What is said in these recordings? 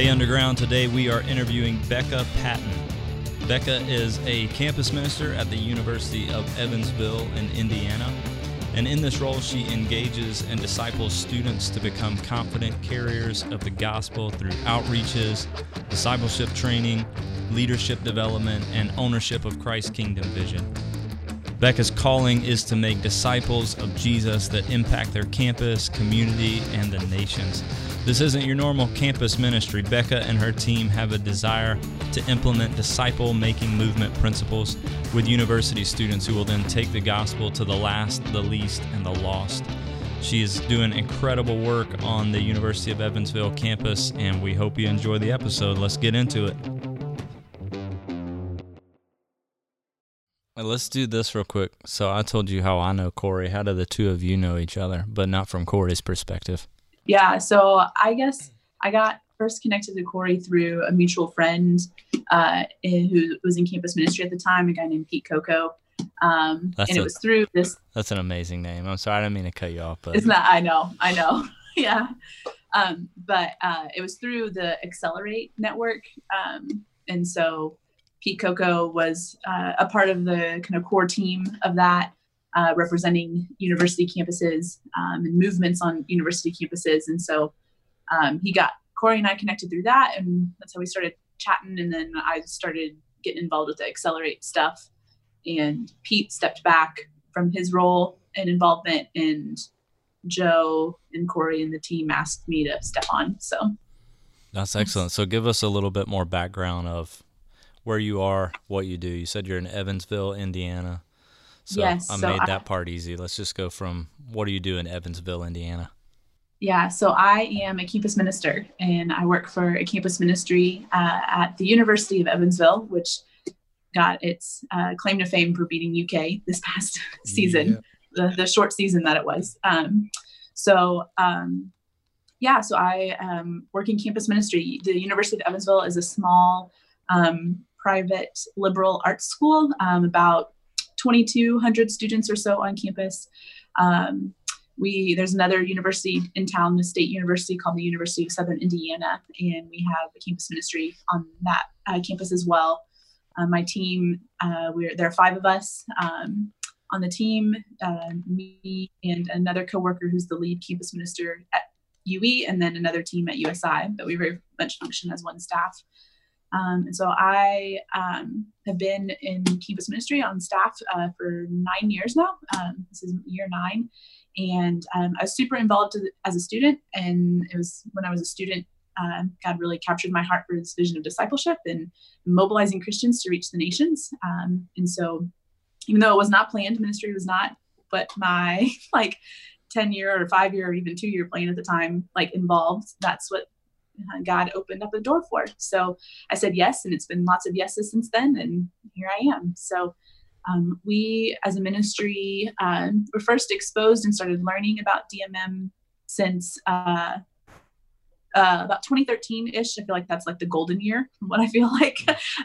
Hey Underground, today we are interviewing Becca Patton. Becca is a campus minister at the University of Evansville in Indiana. And in this role, she engages and disciples students to become confident carriers of the gospel through outreaches, discipleship training, leadership development, and ownership of Christ's kingdom vision. Becca's calling is to make disciples of Jesus that impact their campus, community, and the nations. This isn't your normal campus ministry. Becca and her team have a desire to implement disciple making movement principles with university students who will then take the gospel to the last, the least, and the lost. She is doing incredible work on the University of Evansville campus, and we hope you enjoy the episode. Let's get into it. Let's do this real quick. So, I told you how I know Cory. How do the two of you know each other, but not from Cory's perspective? Yeah, so I guess I got first connected to Cory through a mutual friend uh, who was in campus ministry at the time, a guy named Pete Coco. Um, and it was through this. That's an amazing name. I'm sorry, I didn't mean to cut you off, but it's not. I know, I know. yeah, um, but uh, it was through the Accelerate network, um, and so Pete Coco was uh, a part of the kind of core team of that uh, representing university campuses um, and movements on university campuses. And so um, he got Cory and I connected through that, and that's how we started chatting. And then I started getting involved with the Accelerate stuff. And Pete stepped back from his role and involvement, and Joe and Cory and the team asked me to step on. So that's excellent. So give us a little bit more background of where you are, what you do. You said you're in Evansville, Indiana. So yes, I so made that part easy. Let's just go from what do you do in Evansville, Indiana? Yeah, so I am a campus minister and I work for a campus ministry uh, at the University of Evansville, which got its uh, claim to fame for beating UK this past season, yeah. the, the short season that it was. Um, so, um, yeah, so I um, work in campus ministry. The University of Evansville is a small um, private liberal arts school, um, about 2,200 students or so on campus. Um, we there's another university in town, the state university called the University of Southern Indiana, and we have a campus ministry on that uh, campus as well. Uh, my team, uh, we're there are five of us um, on the team, uh, me and another coworker who's the lead campus minister at UE, and then another team at USI. But we very much function as one staff. Um, and so I um, have been in campus ministry on staff uh, for nine years now. Um, this is year nine. And um, I was super involved as a student. And it was when I was a student, uh, God really captured my heart for this vision of discipleship and mobilizing Christians to reach the nations. Um, and so, even though it was not planned, ministry was not but my like 10 year or five year or even two year plan at the time like involved that's what God opened up a door for. So I said yes, and it's been lots of yeses since then, and here I am. So um, we, as a ministry, um, were first exposed and started learning about DMM since uh, uh, about 2013-ish. I feel like that's like the golden year from what I feel like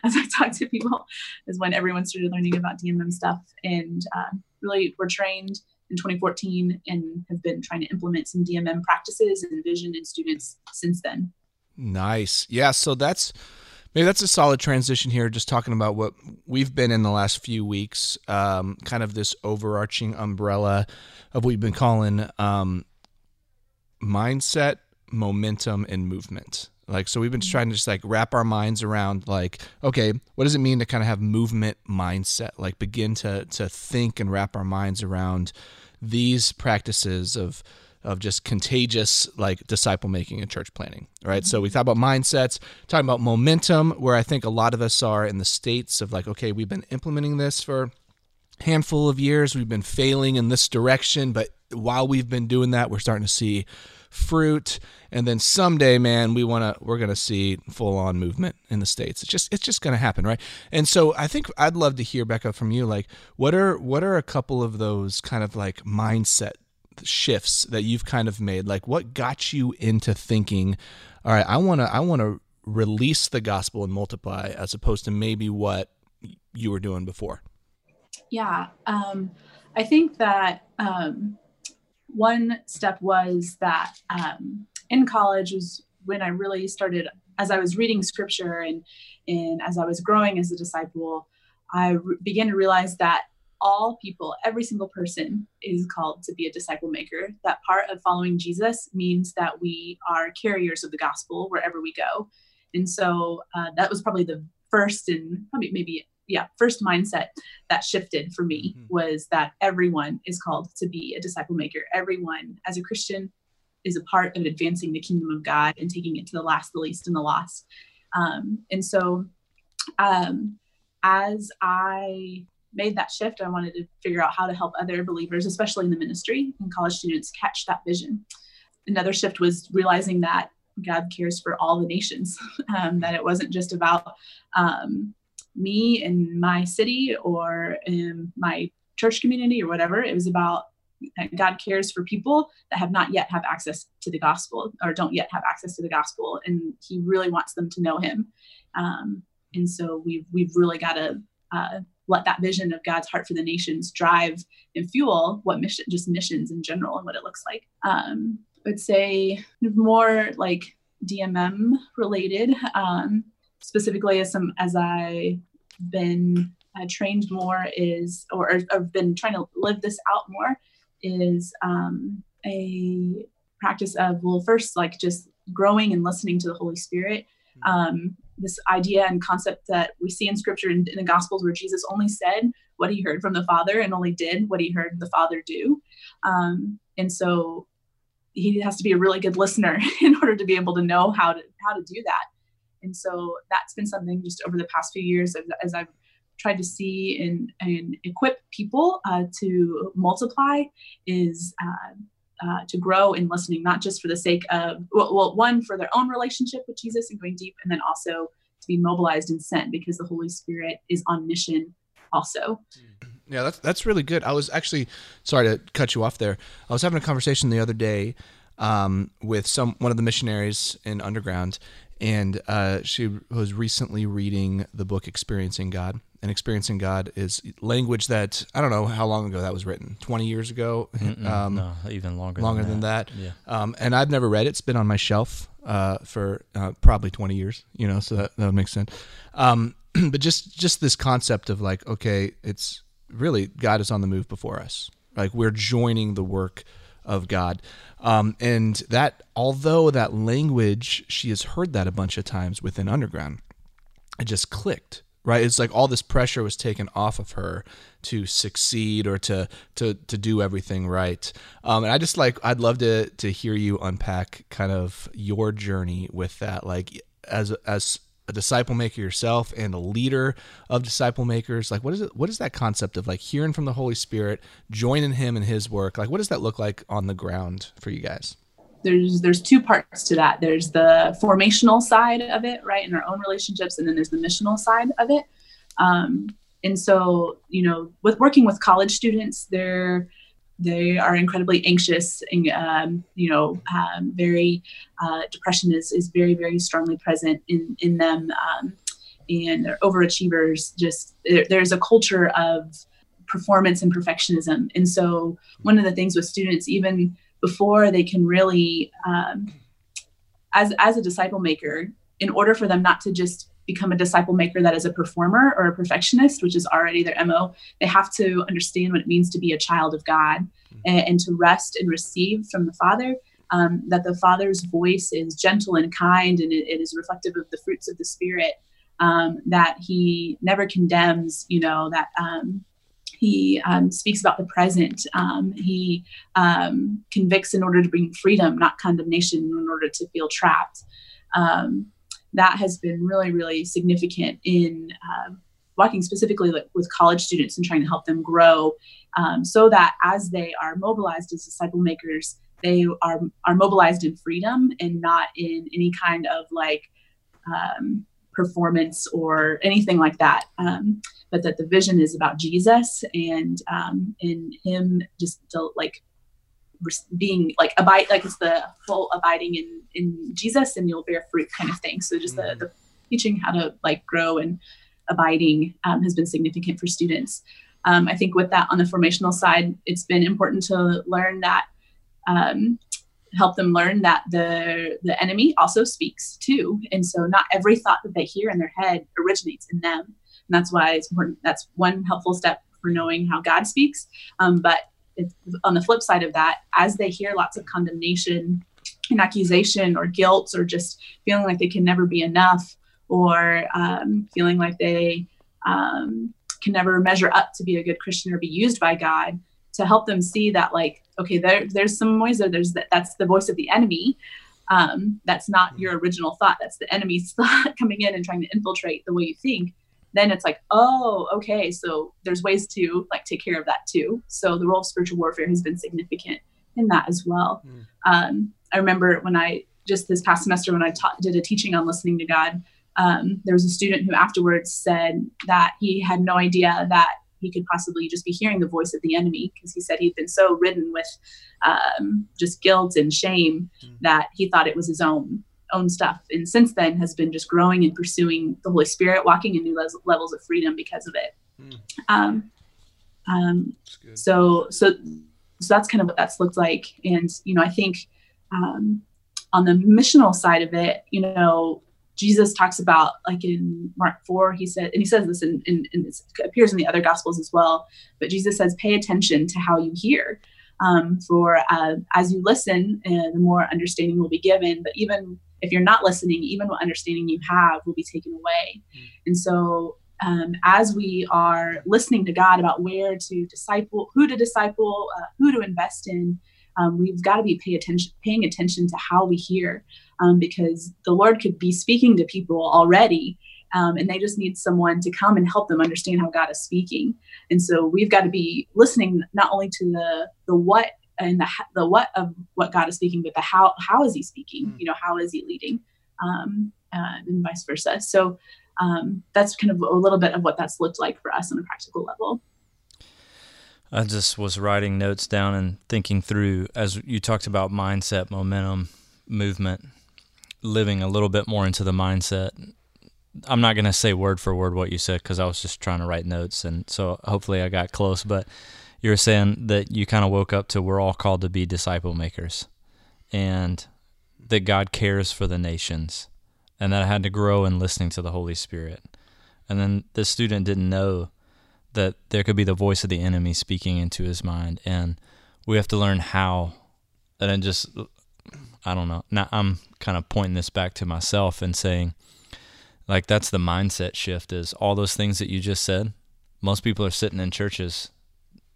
as I talk to people is when everyone started learning about DMM stuff. And uh, really we're trained in 2014 and have been trying to implement some DMM practices and vision in students since then. Nice. Yeah. So that's maybe that's a solid transition here. Just talking about what we've been in the last few weeks, um, kind of this overarching umbrella of what we've been calling um, mindset, momentum, and movement. Like, so we've been trying to just like wrap our minds around like, okay, what does it mean to kind of have movement mindset? Like, begin to to think and wrap our minds around these practices of of just contagious like disciple making and church planning, right? Mm-hmm. so we talk about mindsets talking about momentum where i think a lot of us are in the states of like okay we've been implementing this for handful of years. We've been failing in this direction but while we've been doing that we're starting to see fruit. And then someday man we want to we're going to see full on movement in the states. It's just it's just going to happen right? And so i think i'd love to hear becca from you like what are what are a couple of those kind of like mindset shifts that you've kind of made? Like what got you into thinking, all right, I want to I want to release the gospel and multiply as opposed to maybe what you were doing before? Yeah, um, I think that um, one step was that um, in college was when I really started as I was reading scripture and and as I was growing as a disciple, I re- began to realize that all people, every single person is called to be a disciple maker. That part of following Jesus means that we are carriers of the gospel wherever we go. And so uh, that was probably the first and probably maybe yeah first mindset that shifted for me mm-hmm. was that everyone is called to be a disciple maker everyone as a christian is a part of advancing the kingdom of god and taking it to the last the least and the lost um, and so um, as i made that shift, I wanted to figure out how to help other believers, especially in the ministry and college students, catch that vision. Another shift was realizing that God cares for all the nations, um, that it wasn't just about um, me and my city or my church community or whatever. It was about God cares for people that have not yet have access to the gospel or don't yet have access to the gospel, and He really wants them to know Him. Um, and so we've we've really got to uh, let that vision of God's heart for the nations drive and fuel what mission, just missions in general and what it looks like. Um, I would say more like DMM related, um, specifically as some as I been uh, trained more is or, or I've been trying to live this out more is um, a practice of well first like just growing and listening to the Holy Spirit. Um, this idea and concept that we see in scripture in, in, the gospels where jesus only said what he heard from the father and only did what he heard the father do. Um, and so he has to be a really good listener in order to be able to know how to how to do that. And so that's been something just over the past few years as, as i've tried to see and, and equip people uh, to multiply is uh, uh, to grow in listening, not just for the sake of, well, one, for their own relationship with Jesus and going deep, and then also to be mobilized and sent because the Holy Spirit is on mission also. Yeah, that's that's really good. I was actually sorry to cut you off there. I was having a conversation the other day um, with some one of the missionaries in Underground, and uh, she was recently reading the book Experiencing God, and experiencing God is language that I don't know how long ago that was written. Twenty years ago, um, no, even longer. Longer than that. Than that. Yeah. Um, and I've never read it. It's been on my shelf uh, for uh, probably twenty years. You know, so that, that would make sense. Um, but just just this concept of like, okay, it's really God is on the move before us. Like we're joining the work of God. Um, and that, although that language, she has heard that a bunch of times within Underground, it just clicked right? It's like all this pressure was taken off of her to succeed or to to to do everything right. Um, and i just like i'd love to to hear you unpack kind of your journey with that. Like as as a disciple maker yourself and a leader of disciple makers like what is it what is that concept of like hearing from the holy spirit joining him in his work? Like what does that look like on the ground for you guys there's there's two parts to that. There's the formational side of it, right, in our own relationships, and then there's the missional side of it. Um, and so, you know, with working with college students, they're they are incredibly anxious and um, you know um, very uh, depression is is very very strongly present in in them um, and they're overachievers just there, there's a culture of performance and perfectionism and so one of the things with students even before they can really um, as as a disciple maker in order for them not to just become a disciple maker that is a performer or a perfectionist which is already their mo they have to understand what it means to be a child of god mm-hmm. and, and, to rest and receive from the father um, that the father's voice is gentle and kind and it, it is reflective of the fruits of the spirit um, that he never condemns you know that um, he um, speaks about the present. Um, he um, convicts in order to bring freedom, not condemnation, in order to feel trapped. Um, that has been really, really significant in uh, walking specifically with college students and trying to help them grow um, so that as they are mobilized as disciple makers, they are, are mobilized in freedom and not in any kind of like um, performance or anything like that. Um, but that the vision is about Jesus and um, in Him just to, like being like abide like it's the whole abiding in in Jesus and you'll bear fruit kind of thing. So just mm-hmm. the, the teaching how to like grow and abiding um, has been significant for students. Um, I think with that on the formational side, it's been important to learn that um, help them learn that the the enemy also speaks too. And so not every thought that they hear in their head originates in them. And that's why it's important that's one helpful step for knowing how god speaks. Um, but on the flip side of that as they hear lots of condemnation and accusation or guilt or just feeling like they can never be enough or um, feeling like they um, can never measure up to be a good christian or be used by god to help them see that like okay there, there's some ways that there's that that's the voice of the enemy. Um, that's not your original thought that's the enemy's thought coming in and trying to infiltrate the way you think. Then it's like oh okay so there's ways to like take care of that too. So the role of spiritual warfare has been significant in that as well. Mm. um, i remember when i just this past semester when i taught, did a teaching on listening to god um, there was a student who afterwards said that he had no idea that he could possibly just be hearing the voice of the enemy because he said he'd been so ridden with um, just guilt and shame mm. that he thought it was his own own stuff and since then has been just growing and pursuing the holy spirit walking in new le- levels of freedom because of it mm. um, um, so so so that's kind of what that's looked like and you know i think um, on the missional side of it you know Jesus talks about, like in Mark 4, he said, and he says this in, in, in this appears in the other gospels as well, but Jesus says, pay attention to how you hear. Um, for uh, as you listen, uh, the more understanding will be given. But even if you're not listening, even what understanding you have will be taken away. Mm. And so, um, as we are listening to God about where to disciple, who to disciple, uh, who to invest in, um, we've got to be pay attention, paying attention to how we hear, um, because the Lord could be speaking to people already, um, and they just need someone to come and help them understand how God is speaking. And so we've got to be listening not only to the the what and the the what of what God is speaking, but the how how is He speaking? Mm. You know, how is He leading, um, uh, and vice versa. So. Um, that's kind of a little bit of what that's looked like for us on a practical level. I just was writing notes down and thinking through as you talked about mindset, momentum, movement, living a little bit more into the mindset. I'm not going to say word for word what you said because I was just trying to write notes. And so hopefully I got close. But you were saying that you kind of woke up to we're all called to be disciple makers and that God cares for the nations and that I had to grow in listening to the Holy Spirit. And then the student didn't know that there could be the voice of the enemy speaking into his mind, and we have to learn how. And then just, I don't know. Now I'm kind of pointing this back to myself and saying, like that's the mindset shift. Is all those things that you just said. Most people are sitting in churches,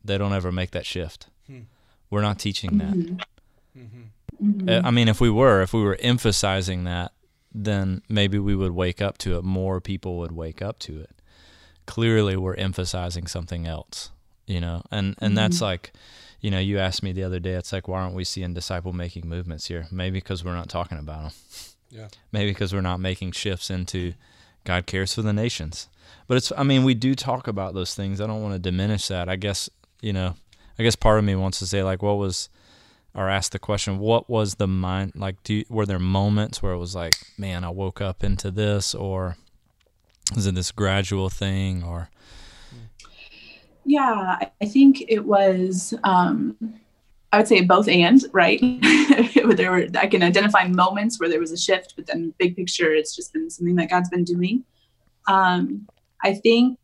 they don't ever make that shift. Hmm. We're not teaching that. Mm-hmm. Mm-hmm. I mean, if we were, if we were emphasizing that, then maybe we would wake up to it. More people would wake up to it clearly we're emphasizing something else, you know, and and mm-hmm. that's like, you know, you asked me the other day. It's like, why aren't we seeing disciple making movements here? Maybe because we're not talking about them. Yeah. Maybe because we're not making shifts into God cares for the nations. But it's, I mean, we do talk about those things. I don't want to diminish that. I guess, you know, I guess part of me wants to say like, what was, or ask the question, what was the mind like? Do you, were there moments where it was like, man, I woke up into this, or is it this gradual thing or? Yeah, I think it was. Um, I would say both and right. there were I can identify moments where there was a shift, but then big picture, it's just been something that God's been doing. Um, I think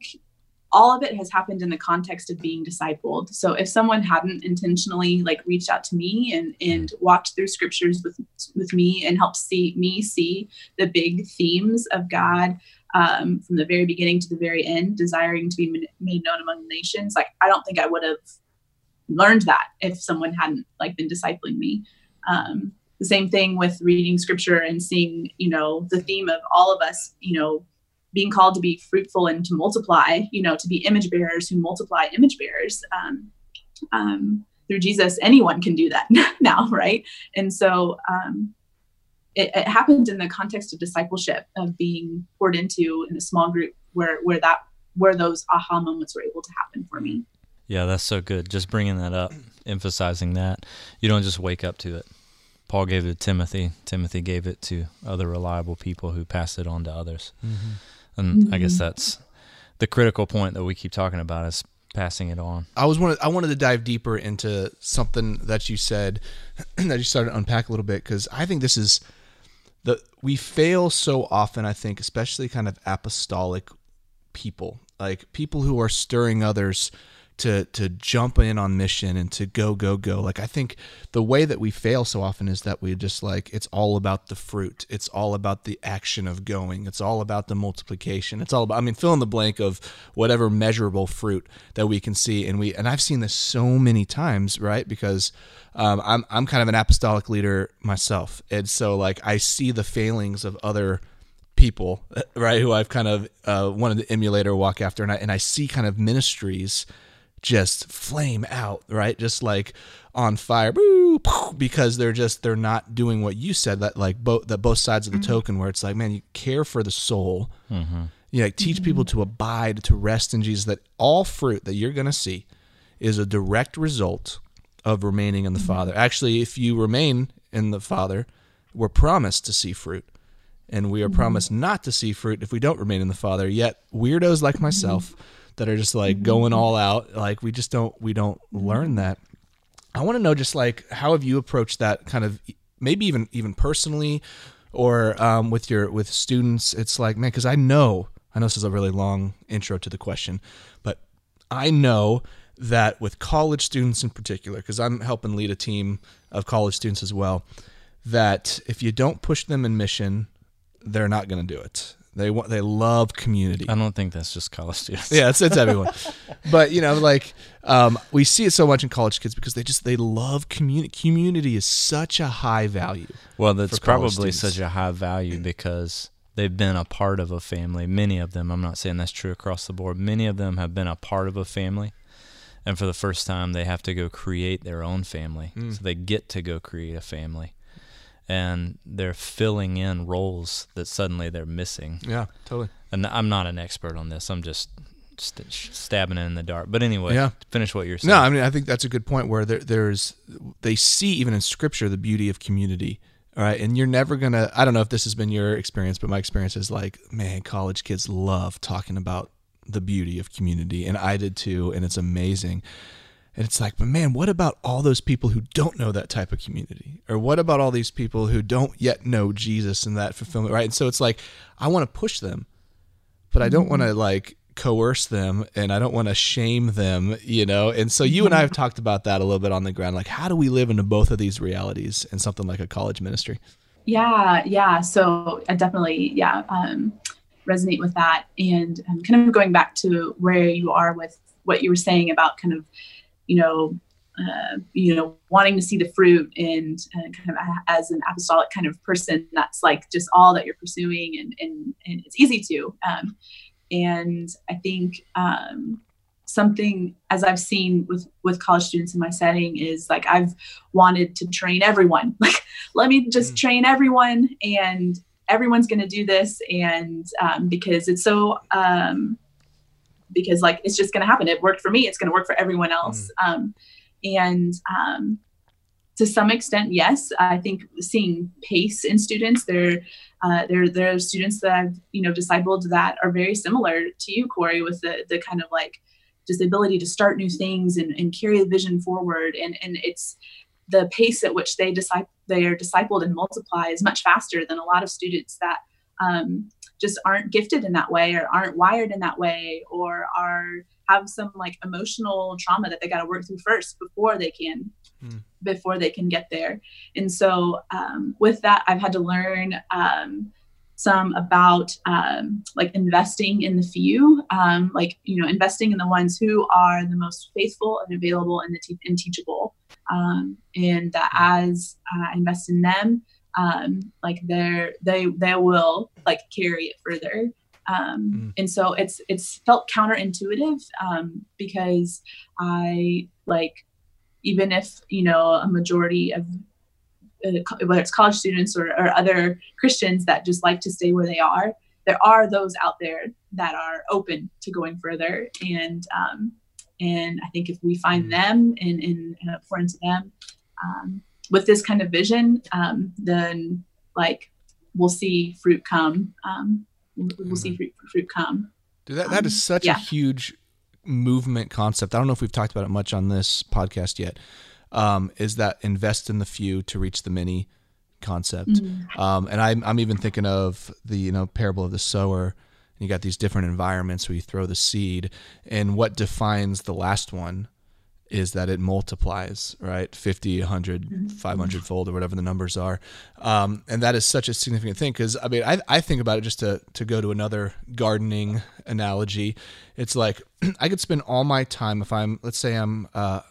all of it has happened in the context of being discipled. So if someone hadn't intentionally like reached out to me and and walked through scriptures with with me and helped see me see the big themes of God um, from the very beginning to the very end, desiring to be made known among the nations. Like, I don't think I would have learned that if someone hadn't like been discipling me. Um, the same thing with reading scripture and seeing, you know, the theme of all of us, you know, being called to be fruitful and to multiply, you know, to be image bearers who multiply image bearers. Um, um, through Jesus, anyone can do that now, right? And so, um, it, it happened in the context of discipleship of being poured into in a small group where where that where those aha moments were able to happen for me yeah that's so good just bringing that up emphasizing that you don't just wake up to it paul gave it to timothy timothy gave it to other reliable people who passed it on to others mm-hmm. and mm-hmm. i guess that's the critical point that we keep talking about is passing it on. I was wanted I wanted to dive deeper into something that you said that you started to unpack a little bit because I think this is the we fail so often. I think, especially kind of apostolic people, like people who are stirring others to to jump in on mission and to go go go. Like i think the way that we fail so often is that we just like it's all about the fruit. It's all about the action of going. It's all about the multiplication. It's all about i mean fill in the blank of whatever measurable fruit that we can see. And we and i've seen this so many times right? Because um, i'm i'm kind of an apostolic leader myself. And so like i see the failings of other people right who i've kind of uh, wanted to emulate or walk after. And I, and I see kind of ministries just flame out, right? Just like on fire, because they're just they're not doing what you said that like both that both sides of the mm-hmm. token where it's like, man, you care for the soul. Mm-hmm. You like teach people to abide, to rest in Jesus. That all fruit that you're gonna see is a direct result of remaining in the mm-hmm. Father. Actually, if you remain in the Father, we're promised to see fruit. And we are mm-hmm. promised not to see fruit if we don't remain in the Father. Yet weirdos like myself mm-hmm that are just like going mm-hmm. all out. Like we just don't we don't learn that. I want to know just like how have you approached that kind of maybe even even personally or um, with your with students. It's like man, because I know I know this is a really long intro to the question, but I know that with college students in particular, because I'm helping lead a team of college students as well, that if you don't push them in mission, they're not going to do it. They want they love community. I don't think that's just college students. yeah, it's, it's everyone. but you know, like um, we see it so much in college kids because they just they love community. Community is such a high value. Well, that's probably students. such a high value because they've been a part of a family. Many of them. I'm not saying that's true across the board. Many of them have been a part of a family. And for the first time, they have to go create their own family. Mm. So they get to go create a family and they're filling in roles that suddenly they're missing. Yeah, totally. And I'm not an expert on this. I'm just st- stabbing it in the dark. But anyway, yeah. finish what you're saying. No, I mean I think that's a good point where there, there's they see even in scripture the beauty of community. All right, and you're never gonna. I don't know if this has been your experience, but my experience is like, man, college kids love talking about the beauty of community, and I did too, and it's amazing. And it's like, but man, what about all those people who don't know that type of community? Or what about all these people who don't yet know Jesus and that fulfillment, right? And so it's like, I want to push them, but I don't want to like coerce them and I don't want to shame them, you know? And so you and I have talked about that a little bit on the ground. Like, how do we live into both of these realities in something like a college ministry? Yeah, yeah. So I definitely, yeah, um, resonate with that. And um, kind of going back to where you are with what you were saying about kind of you know, uh, you know, wanting to see the fruit and, and, kind of as an apostolic kind of person, that's like just all that you're pursuing, and and, and it's easy to. Um, and I think um, something as I've seen with with college students in my setting is like I've wanted to train everyone. Like, let me just mm. train everyone, and everyone's going to do this, and um, because it's so um, because like it's just going to happen. It worked for me. It's going to work for everyone else. Mm. Um, and um, to some extent, yes, I think seeing pace in students, there, uh, there, there are students that I've you know discipled that are very similar to you, Cory, with the the kind of like just the ability to start new things and, and carry the vision forward. And and it's the pace at which they disciple they are discipled and multiply is much faster than a lot of students that um, just aren't gifted in that way or aren't wired in that way or are have some like emotional trauma that they got to work through first before they can mm. before they can get there. And so um, with that i've had to learn um, some about um, like investing in the few um, like you know investing in the ones who are the most faithful and available and, the te- and teachable. Um, and that as i invest in them um, like they're they they will like carry it further um, mm. and so it's it's felt counterintuitive um, because i like even if you know a majority of uh, whether it's college students or, or other christians that just like to stay where they are there are those out there that are open to going further and um, and i think if we find mm. them and, and, and pour into them um, with this kind of vision, um, then like we'll see fruit come. Um, we'll, we'll see fruit, fruit come. Dude, that, that is um, such yeah. a huge movement concept. I don't know if we've talked about it much on this podcast yet. Um, is that invest in the few to reach the many concept? Mm-hmm. Um, and I'm I'm even thinking of the you know parable of the sower. You got these different environments where you throw the seed, and what defines the last one is that it multiplies, right? 50, 100, mm-hmm. 500 fold, or whatever the numbers are. Um, and that is such a significant thing because, I mean, I, I think about it just to, to go to another gardening analogy. It's like I could spend all my time if I'm, let's say I'm, uh,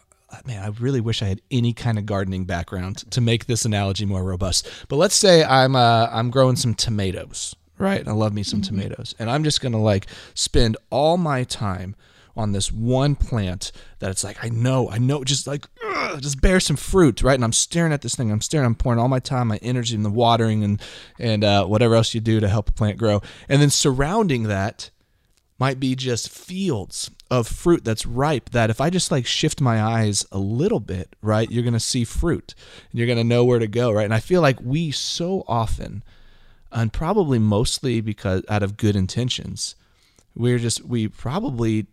man, I really wish I had any kind of gardening background to make this analogy more robust. But let's say I'm, uh, I'm growing some tomatoes, right? I love me some mm-hmm. tomatoes. And I'm just going to like spend all my time on this one plant that it's like I know, I know, just like ugh, just bear some fruit, right? And I'm staring at this thing. I'm staring. I'm pouring all my time, my energy, in the watering and and uh, whatever else you do to help a plant grow. And then surrounding that might be just fields of fruit that's ripe that if I just like shift my eyes a little bit, right, you're going to see fruit and you're going to know where to go, right? And I feel like we so often and probably mostly because out of good intentions, we're just we probably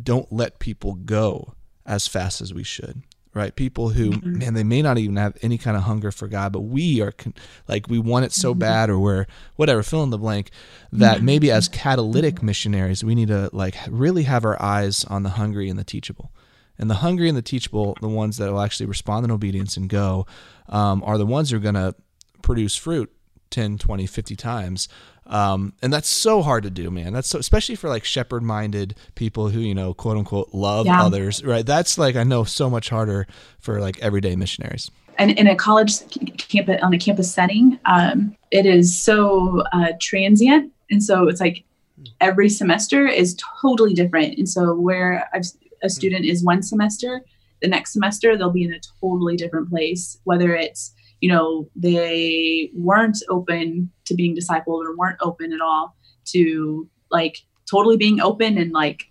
don't let people go as fast as we should right people who mm-hmm. man they may not even have any kind of hunger for god but we are con- like we want it so mm-hmm. bad or we're whatever fill in the blank that mm-hmm. maybe as catalytic missionaries we need to like really have our eyes on the hungry and the teachable and the hungry and the teachable the ones that will actually respond in obedience and go um, are the ones who are going to produce fruit 10 20 50 times um, and that's so hard to do, man. That's so, especially for like shepherd minded people who, you know, quote unquote, love yeah. others, right? That's like, I know so much harder for like everyday missionaries. And in a college campus, on a campus setting, um, it is so uh, transient. And so it's like every semester is totally different. And so where I've, a student is one semester, the next semester they'll be in a totally different place, whether it's you know, they weren't open to being discipled or weren't open at all to like totally being open and like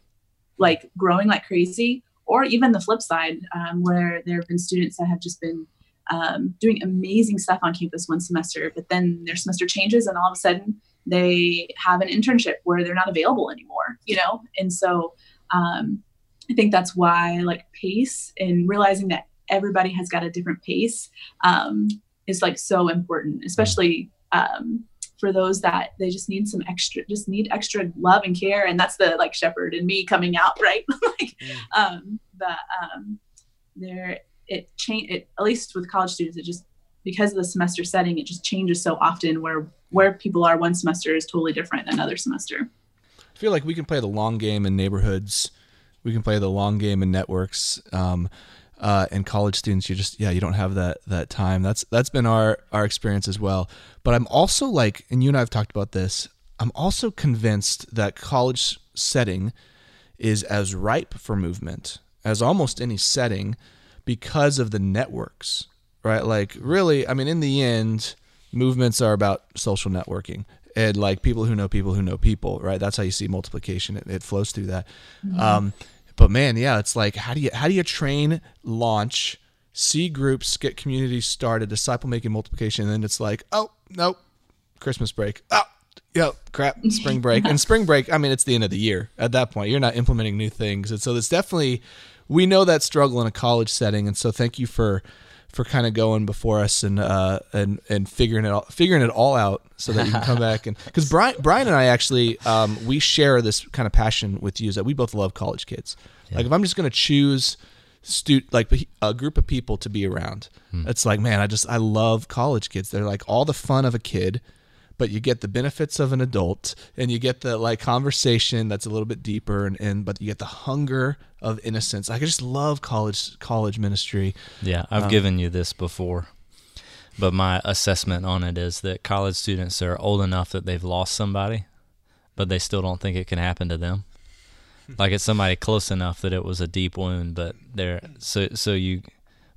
like growing like crazy. Or even the flip side um, where there have been students that have just been um, doing amazing stuff on campus one semester but then their semester changes and all of a sudden they have an internship where they're not available anymore you know? And so um, i think that's why like pace and realizing that everybody has got a different pace um, is like so important, especially um, for those that they just need some extra, just need extra love and care. And that's the like shepherd and me coming out, right? like, um, but um, there, it change it at least with college students. It just because of the semester setting, it just changes so often. Where where people are one semester is totally different than another semester. I feel like we can play the long game in neighborhoods. We can play the long game in networks. Um, uh, and college students you just yeah you don't have that that time. That's that's been our our experience as well. But i'm also like and you and i've talked about this i'm also convinced that college setting is as ripe for movement as almost any setting because of the networks right? Like really i mean in the end movements are about social networking and like people who know people who know people right? That's how you see multiplication. It, it flows through that. Mm-hmm. um, but man, yeah, it's like how do you how do you train, launch, see groups, get communities started, disciple making multiplication, and then it's like, oh nope, Christmas break. Oh, yep, crap, spring break. and spring break, I mean, it's the end of the year. At that point, you're not implementing new things, and so it's definitely we know that struggle in a college setting, and so thank you for for kind of going before us and uh, and and figuring it all figuring it all out so that you can come back and because Brian Brian and I actually um, we share this kind of passion with you is that we both love college kids. Yeah. Like if I'm just gonna choose stu- like a group of people to be around, hmm. it's like man, I just I love college kids. They're like all the fun of a kid but you get the benefits of an adult and you get the like conversation that's a little bit deeper and, and but you get the hunger of innocence. I just love college college ministry. Yeah, I've um, given you this before. But my assessment on it is that college students are old enough that they've lost somebody, but they still don't think it can happen to them. like it's somebody close enough that it was a deep wound, but they're so so you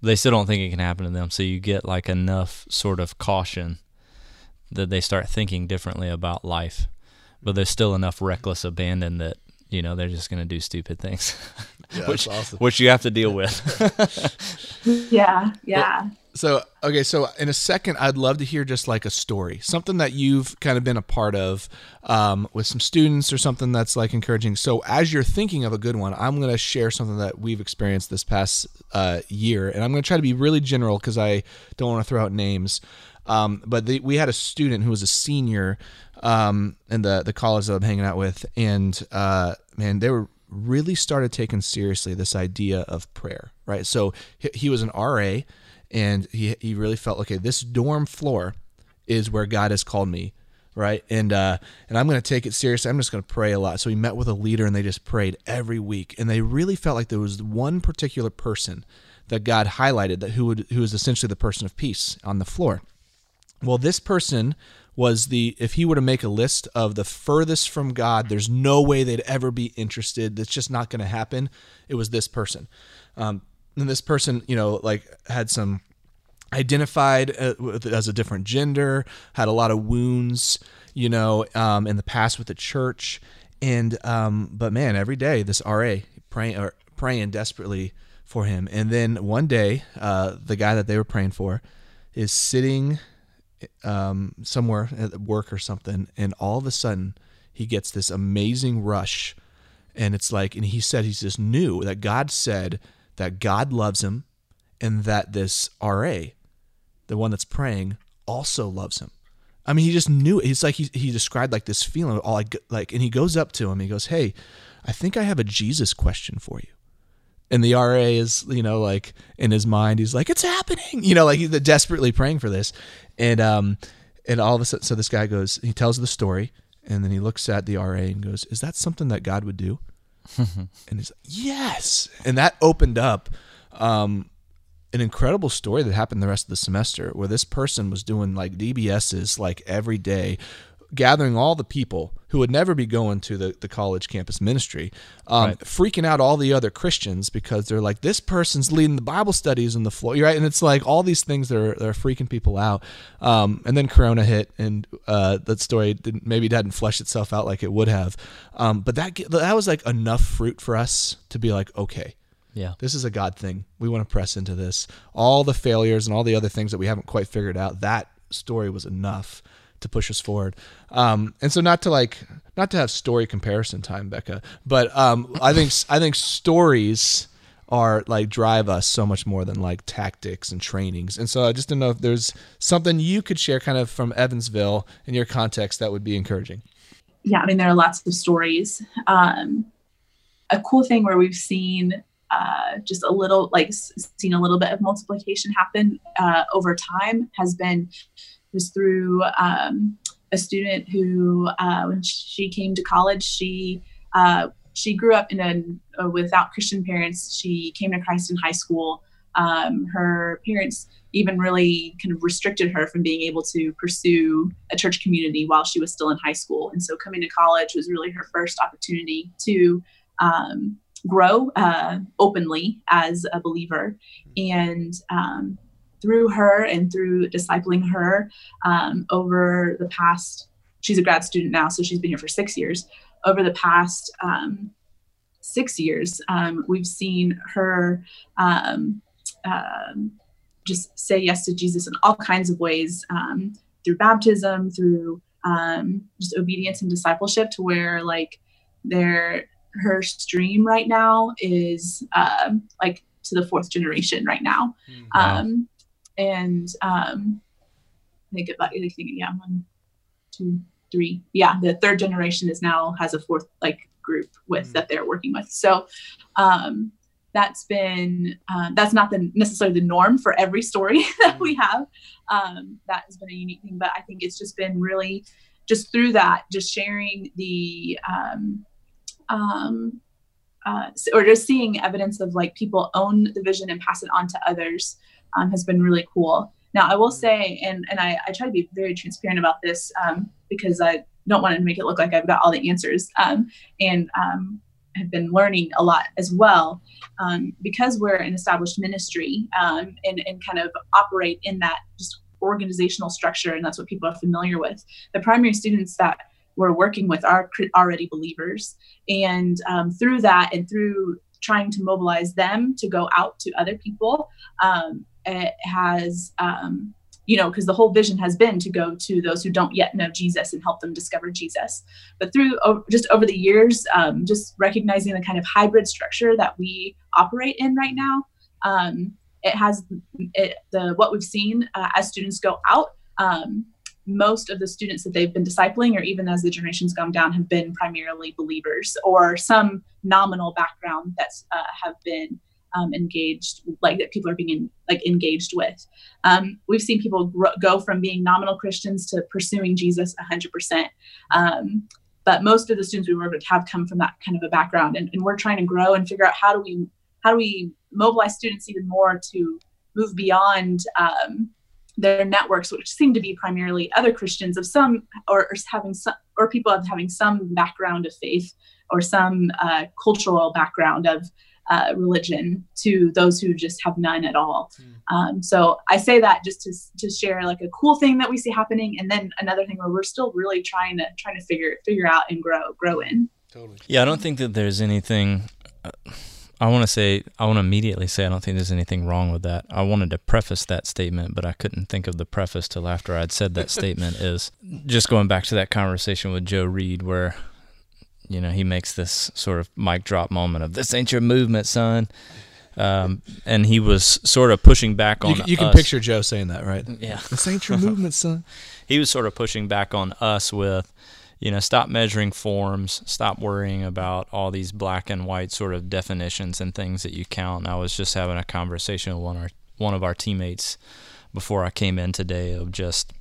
they still don't think it can happen to them. So you get like enough sort of caution that they start thinking differently about life. But there's still enough reckless abandon that you know they're just going to do stupid things, yeah, which awesome. which you have to deal with. yeah, yeah. So, okay, so in a second, I'd love to hear just like a story, something that you've kind of been a part of um, with some students or something that's like encouraging. So, as you're thinking of a good one, I'm going to share something that we've experienced this past uh, year. And I'm going to try to be really general because I don't want to throw out names. Um, but the, we had a student who was a senior um, in the, the college that I'm hanging out with. And uh, man, they were really started taking seriously this idea of prayer, right? So, he, he was an RA and he he really felt okay. This dorm floor is where God has called me, right? And uh, and I'm going to take it seriously. I'm just going to pray a lot. So he met with a leader, and they just prayed every week, and they really felt like there was one particular person that God highlighted that who would who was essentially the person of peace on the floor. Well, this person was the if he were to make a list of the furthest from God, there's no way they'd ever be interested. That's just not going to happen. It was this person. Um, and this person, you know, like had some identified uh, as a different gender, had a lot of wounds, you know, um, in the past with the church, and um, but man, every day this RA praying or praying desperately for him, and then one day, uh, the guy that they were praying for is sitting um, somewhere at work or something, and all of a sudden he gets this amazing rush, and it's like, and he said he just knew that God said that God loves him and that this RA, the one that's praying, also loves him. I mean, he just knew it. He's like he, he described like this feeling, all like like, and he goes up to him. He goes, "Hey, I think I have a Jesus question for you." And the RA is, you know, like in his mind, he's like, "It's happening," you know, like he's desperately praying for this, and um, and all of a sudden, so this guy goes, he tells the story, and then he looks at the RA and goes, "Is that something that God would do?" and he's like, yes. And that opened up um, an incredible story that happened the rest of the semester where this person was doing like DBSs like every day, gathering all the people who would never be going to the, the college campus ministry, um, right. freaking out all the other Christians because they're like, this person's leading the Bible studies in the floor, right? And it's like all these things that are, that are freaking people out. Um, and then Corona hit, and uh, that story didn't, maybe didn't flesh itself out like it would have. Um, but that that was like enough fruit for us to be like, okay. Yeah. This is a God thing. We want to press into this. All the failures and all the other things that we haven't quite figured out, that story was enough to push us forward. Um, and so not to like not to have story comparison time, Becca, but um, I think I think stories are like drive us so much more than like tactics and trainings. And so I just don't know if there's something you could share kind of from Evansville in your context that would be encouraging. Yeah, I mean there are lots of stories. Um, a cool thing where we've seen uh, just a little like seen a little bit of multiplication happen uh, over time has been was through um, a student who, uh, when she came to college, she uh, she grew up in a, without Christian parents. She came to Christ in high school. Um, her parents even really kind of restricted her from being able to pursue a church community while she was still in high school. And so coming to college was really her first opportunity to um, grow uh, openly as a believer. And um, through her and through discipling her um, over the past, she's a grad student now, so she's been here for six years. Over the past um, six years, um, we've seen her um, um, just say yes to Jesus in all kinds of ways um, through baptism, through just obedience and discipleship, to where like their her stream right now is like to the fourth generation right now. Hmm. Wow. Um, and um, I think about I think yeah one, two, three. Yeah, the third generation is now has a fourth like group with mm. that they're working with. So um, that's been uh, that's not the necessarily the norm for every story that we mm. have. Um, that has been a unique thing, but I think it's just been really just through that, just sharing the um, um, uh, or just seeing evidence of like people own the vision and pass it on to others um, has been really cool. Now, I will say, and and I, I try to be very transparent about this um, because I don't want to make it look like I've got all the answers, um, and um, have been learning a lot as well. Um, because we're an established ministry um, and and kind of operate in that just organizational structure, and that's what people are familiar with. The primary students that we're working with are already believers, and um, through that and through trying to mobilize them to go out to other people um, it has um, you know, because the whole vision has been to go to those who don't yet know Jesus and help them discover Jesus. But through just over the years, um, just recognizing the kind of hybrid structure that we operate in right now, um, it has it, the what we've seen uh, as students go out. Um, most of the students that they've been discipling, or even as the generations come down, have been primarily believers or some nominal background that's uh, have been um, engaged, like that people are being in, like engaged with. Um, we've seen people go from being nominal Christians to pursuing Jesus 100%. Um, but most of the students we work with have come from that kind of a background, and, and we're trying to grow and figure out how do we how do we mobilize students even more to move beyond um, their networks, which seem to be primarily other Christians of some, or, or having some, or people of having some background of faith or some uh, cultural background of uh, religion to those who just have none at all. Mm. Um, so I say that just to, to share like a cool thing that we see happening, and then another thing where we're still really trying to trying to figure figure out and grow grow in. Totally. Yeah, I don't think that there's anything. Uh, I want to say I want to immediately say I don't think there's anything wrong with that. I wanted to preface that statement, but I couldn't think of the preface till after I'd said that statement. Is just going back to that conversation with Joe Reed where you know, he makes this sort of mic drop moment of "This ain't your movement, son," um, and he was sort of pushing back on. You, you can us. picture Joe saying that, right? Yeah, "This ain't your movement, son." he was sort of pushing back on us with, you know, stop measuring forms, stop worrying about all these black and white sort of definitions and things that you count. And I was just having a conversation with one of our, one of our teammates before I came in today of just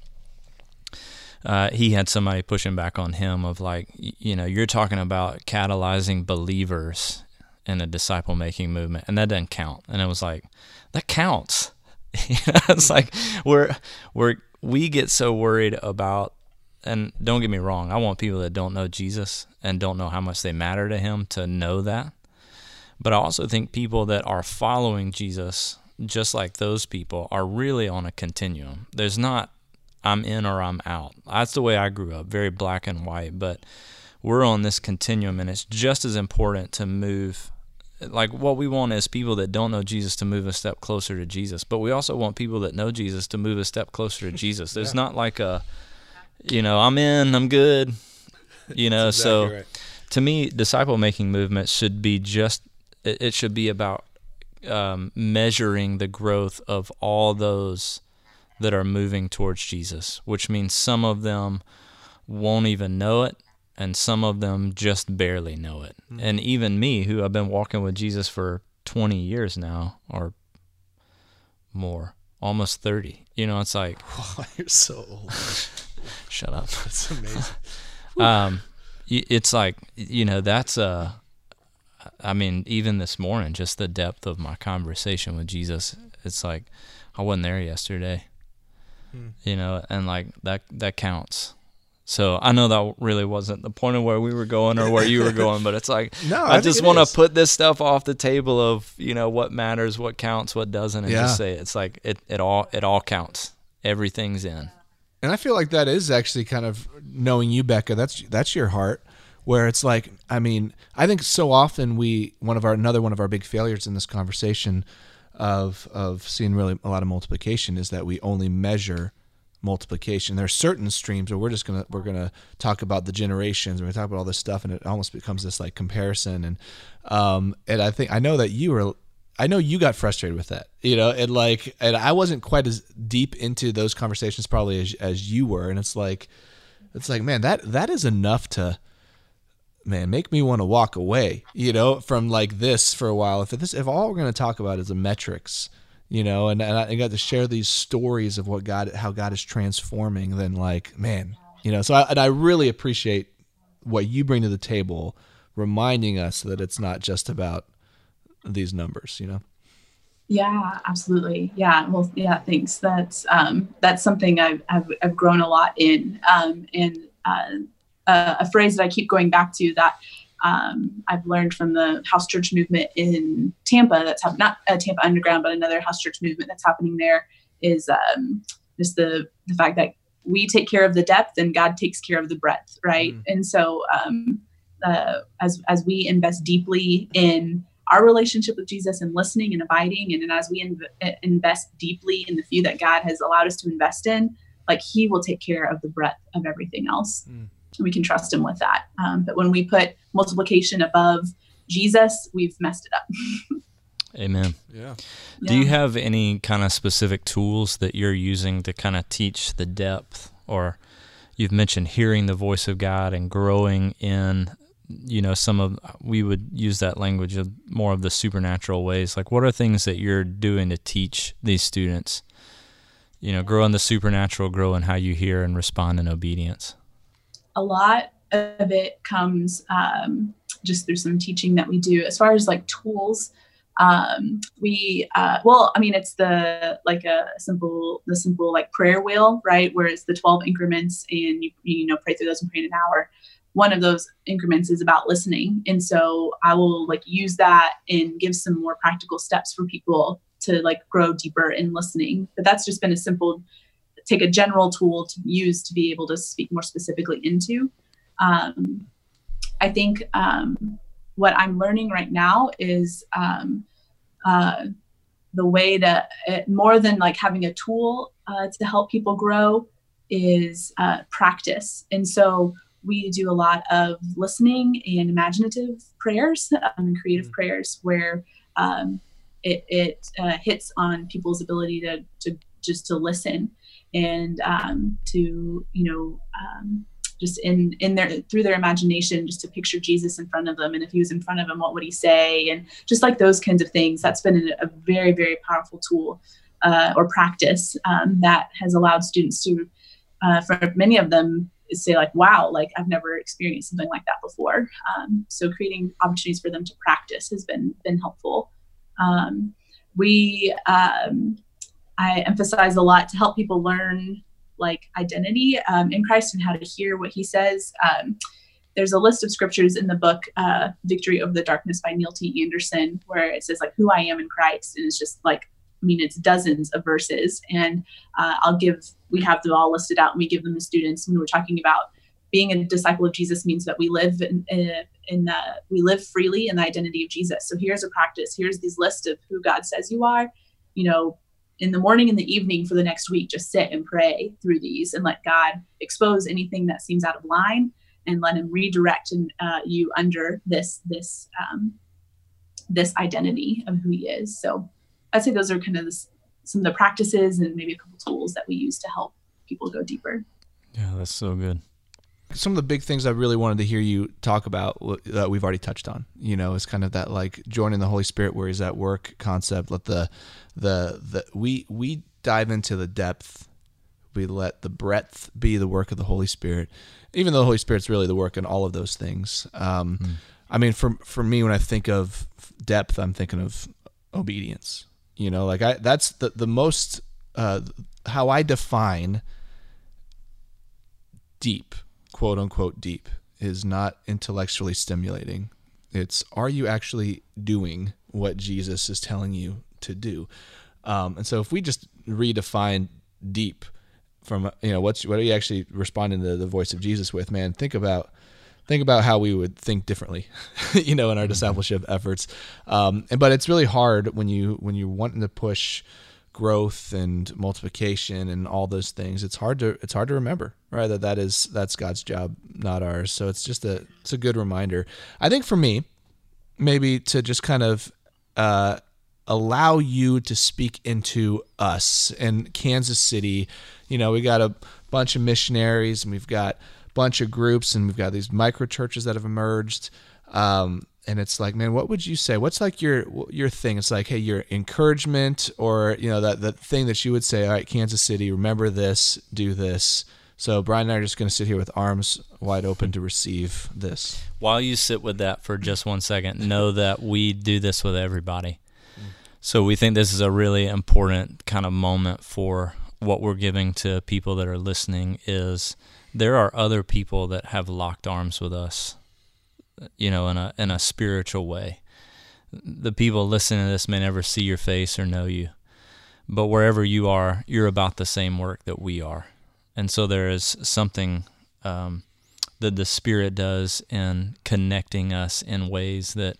uh, he had somebody pushing back on him of like, you know, you're talking about catalyzing believers in a disciple making movement, and that doesn't count. And it was like, that counts. it's like we're we're we get so worried about and don't get me wrong, I want people that don't know Jesus and don't know how much they matter to him to know that. But I also think people that are following Jesus, just like those people, are really on a continuum. There's not I'm in or I'm out. That's the way I grew up, very black and white. But we're on this continuum, and it's just as important to move. Like what we want is people that don't know Jesus to move a step closer to Jesus, but we also want people that know Jesus to move a step closer to Jesus. There's yeah. not like a, you know, I'm in, I'm good, you know. exactly so, right. to me, disciple making movement should be just. It, should be about um, measuring the growth of all those that are moving towards Jesus, which means some of them won't even know it and some of them just barely know it. Mm-hmm. And even me, who I've been walking with Jesus for 20 years now or more, almost 30. You know, it's like, oh, you're so old. shut up. That's amazing. um, it's like, you know, that's a, I mean, even this morning, just the depth of my conversation with Jesus, it's like, I wasn't there yesterday mm. you know, and like that that counts. So I know that really wasn't the point of where we were going or where you were going, but it's like no, I, I just want to put this stuff off the table of you know what matters, what counts, what doesn't, and yeah. just say it's like it it all it all counts. Everything's in. And I feel like that is actually kind of knowing you, Becca. That's that's your heart. Where it's like, I mean, I think so often we one of our another one of our big failures in this conversation of of seeing really a lot of multiplication is that we only measure multiplication. There are certain streams where we're just gonna we're gonna talk about the generations. We're gonna talk about all this stuff, and it almost becomes this like comparison. And um, and I think I know that you were. I know you got frustrated with that, you know, and like, and I wasn't quite as deep into those conversations probably as, as you were, and it's like, it's like, man, that that is enough to, man, make me want to walk away, you know, from like this for a while. If this, if all we're going to talk about is the metrics, you know, and, and I got to share these stories of what God, how God is transforming, then like, man, you know, so I, and I really appreciate what you bring to the table, reminding us that it's not just about these numbers, you know? Yeah, absolutely. Yeah. Well, yeah, thanks. That's, um, that's something I've, I've, I've grown a lot in, um, and, uh, uh, a phrase that I keep going back to that um, I've learned from the house church movement in Tampa. That's ha- not uh, Tampa Underground, but another house church movement that's happening there is um, just the the fact that we take care of the depth and God takes care of the breadth, right? Mm. And so um, uh, as as we invest deeply in our relationship with Jesus and listening and abiding, and, and as we inv- invest deeply in the few that God has allowed us to invest in, like He will take care of the breadth of everything else. Mm. We can trust Him with that. Um, but when we put multiplication above Jesus, we've messed it up. Amen. Yeah. Do you have any kind of specific tools that you're using to kind of teach the depth or you've mentioned hearing the voice of God and growing in you know some of we would use that language of more of the supernatural ways like what are things that you're doing to teach these students you know grow in the supernatural grow in how you hear and respond in obedience a lot of it comes um, just through some teaching that we do. As far as like tools um, we uh, well i mean it's the like a simple the simple like prayer wheel right where it's the 12 increments and you, you know pray through those and pray in an hour. One of those increments is about listening. And so i will like use that and give some more practical steps for people to like grow deeper in listening. But that's just been a simple take a general tool to use to be able to speak more specifically into um, i think um, what I'm learning right now is um, uh, the way to uh, more than like having a tool uh, to help people grow is uh, practice. And so we do a lot of listening and imaginative prayers um, and creative mm-hmm. prayers where um, it, it uh, hits on people's ability to, to just to listen and um, to you know um, just in in their through their imagination just to picture jesus in front of them. And if he was in front of them what would he say? And just like those kinds of things that's been a, very very powerful tool uh, or practice um, that has allowed students to uh, for many of them say like wow like i've never experienced something like that before. Um, so creating opportunities for them to practice has been been helpful. Um, we um, i emphasize a lot to help people learn like identity um, in Christ and how to hear what he says. Um, there's a list of scriptures in the book uh, Victory Over the Darkness by Neil T. Anderson where it says like who I am in Christ. And it's just like, I mean, it's dozens of verses. And uh, I'll give, we have them all listed out and we give them to students when we're talking about being a disciple of Jesus means that we live in, in, in the, we live freely in the identity of Jesus. So here's a practice. Here's these list of who God says you are. You know, in the morning and the evening for the next week, just sit and pray through these and let God expose anything that seems out of line and let Him redirect uh, you under this this um, this identity of who He is. So I'd say those are kind of some of the practices and maybe a couple tools that we use to help people go deeper. Yeah, that's so good some of the big things I really wanted to hear you talk about that we've already touched on. You know, is kind of that like joining the Holy Spirit where He's at work concept. Let the the the we we dive into the depth. We let the breadth be the work of the Holy Spirit, even though the Holy Spirit's really the work in all of those things. Um, mm. I mean, for for me, when I think of depth, I'm thinking of obedience. You know, like I that's the the most uh, how I define deep quote unquote deep is not intellectually stimulating. It's are you actually doing what Jesus is telling you to do? Um, and so if we just redefine deep from you know what's what are you actually responding to the voice of Jesus with, man? Think about think about how we would think differently, you know, in our mm-hmm. discipleship efforts. Um, and but it's really hard when you when you're wanting to push growth and multiplication and all those things it's hard to it's hard to remember right? That that is that's god's job not ours. So it's just a it's a good reminder. I think for me maybe to just kind of uh, allow you to speak into us in kansas city. You know we got a bunch of missionaries and we've got a bunch of groups and we've got these micro churches that have emerged. Um, and it's like, man, what would you say? What's like your your thing? It's like, hey, your encouragement, or you know, that that thing that you would say, all right, Kansas City, remember this, do this. So Brian and I are just going to sit here with arms wide open to receive this. While you sit with that for just one second, know that we do this with everybody. So we think this is a really important kind of moment for what we're giving to people that are listening is there are other people that have locked arms with us you know, in a in a spiritual way. The people listening to this may never see your face or know you, but wherever you are, you're about the same work that we are, and so there is something um, that the Spirit does in connecting us in ways that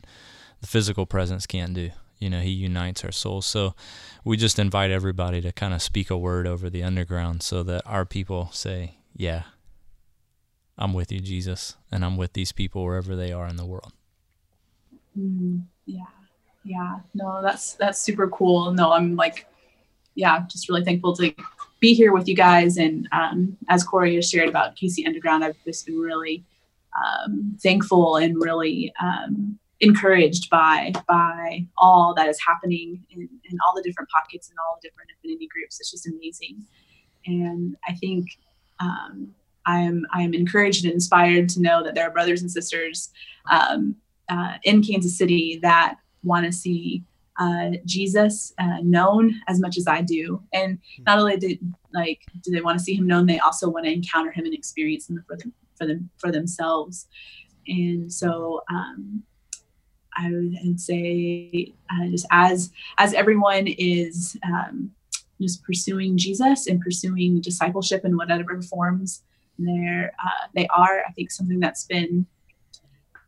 the physical presence can't do. You know, He unites our souls. So we just invite everybody to kind of speak a word over the underground so that our people say, Yeah, I'm with you, Jesus, and I'm with these people wherever they are in the world. Mm, yeah, yeah. No, that's that's super cool. No, I'm like, yeah, just really thankful to be here with you guys. And um, as Cory has shared about KC Underground, I've just been really um, thankful and really um, encouraged by by all that is happening in, in all the different pockets and all the different affinity groups. It's just amazing, and I think um, I'm I'm encouraged and inspired to know that there are brothers and sisters um, uh, in Kansas City that want to see uh, Jesus uh, known as much as I do, and not only did like do they want to see him known, they also want to encounter him and experience him for them for them for themselves. And so um, I would say uh, just as as everyone is um, just pursuing Jesus and pursuing discipleship in whatever forms there uh, they are. I think something that's been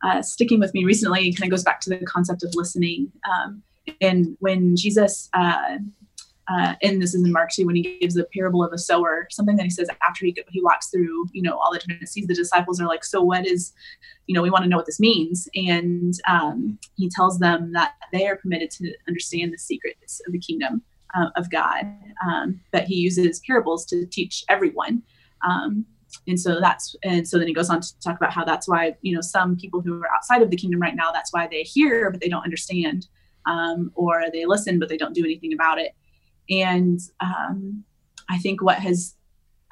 uh, sticking with me recently kind of goes back to the concept of listening. Um, and when Jesus, uh, uh, and this is in Mark 2, when he gives the parable of a sower, something that he says after he, he walks through, you know, all the different sees the disciples are like, so what is, you know, we want to know what this means. And um, he tells them that they are permitted to understand the secrets of the kingdom uh, of God, um, but he uses parables to teach everyone. Um, and so that's and so then he goes on to talk about how that's why you know some people who are outside of the kingdom right now that's why they hear but they don't understand um, or they listen but they don't do anything about it. And um, i think what has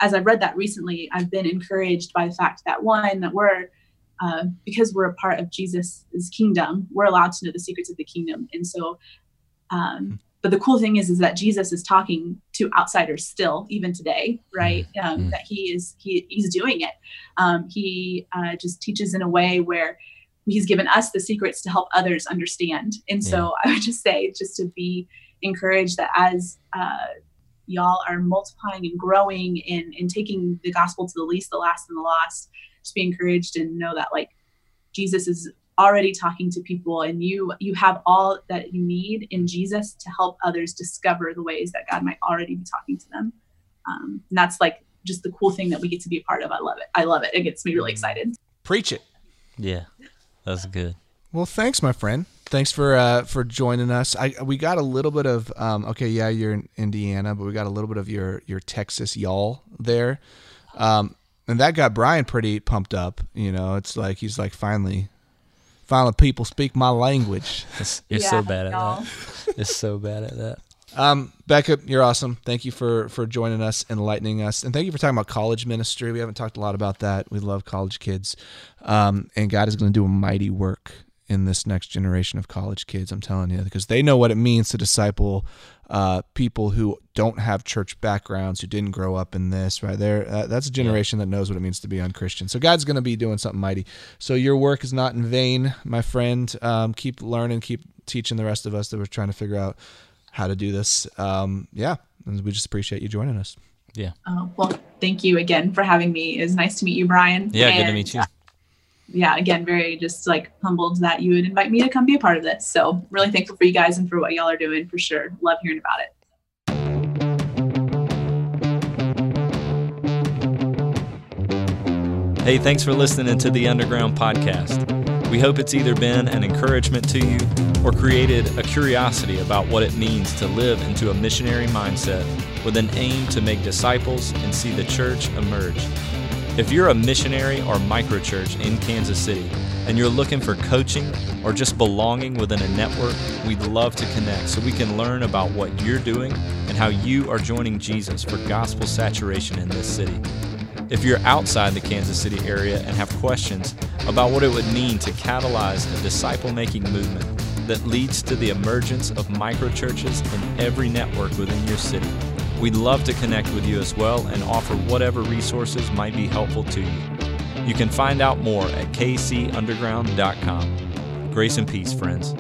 as i've read that recently i've been encouraged by the fact that one that we're uh, because we're a part of jesus' kingdom we're allowed to know the secrets of the kingdom. And so um, but the cool thing is is that jesus is talking to outsiders still even today right mm-hmm. um, mm-hmm. that he is he, he's doing it um, he uh, just teaches in a way where he's given us the secrets to help others understand and so yeah. i would just say just to be encouraged that as uh, y'all are multiplying and growing and, and taking the gospel to the least the last and the lost just be encouraged and know that like jesus is already talking to people and you you have all that you need in jesus to help others discover the ways that god might already be talking to them. Um, and that's like just the cool thing that we get to be a part of. I love it. I love it. It gets me really excited. Preach it. Yeah that's good. Well thanks my friend. Thanks for uh, for joining us. I we got a little bit of um, okay yeah you're in indiana but we got a little bit of your your texas y'all there. Um, and that got brian pretty pumped up you know. It's like he's like finally finally people speak my language. It's, you're yeah, so bad at that. It's so bad at that. Um, Becca, you're awesome. Thank you for for joining us, enlightening us, and thank you for talking about college ministry. We haven't talked a lot about that. We love college kids, um, and God is going to do a mighty work in this next generation of college kids. I'm telling you, because they know what it means to disciple uh, people who don't have church backgrounds, who didn't grow up in this. Right there, uh, that's a generation yeah. that knows what it means to be unchristian. So God's going to be doing something mighty. So your work is not in vain, my friend. Um, keep learning, keep teaching the rest of us that we're trying to figure out how to do this. Um, yeah, and we just appreciate you joining us. Yeah. Uh, well, thank you again for having me. It was nice to meet you, Brian. Yeah, and, good to meet you yeah, again, very just like humbled that you would invite me to come be a part of this. So really thankful for you guys and for what y'all are doing for sure. Love hearing about it. Hey, thanks for listening to the Underground Podcast. We hope it's either been an encouragement to you or created a curiosity about what it means to live into a missionary mindset with an aim to make disciples and see the church emerge. If you're a missionary or microchurch in Kansas City and you're looking for coaching or just belonging within a network, we'd love to connect so we can learn about what you're doing and how you are joining Jesus for gospel saturation in this city. If you're outside the Kansas City area and have questions about what it would mean to catalyze a disciple making movement that leads to the emergence of microchurches in every network within your city, We'd love to connect with you as well and offer whatever resources might be helpful to you. You can find out more at kcunderground.com. Grace and peace, friends.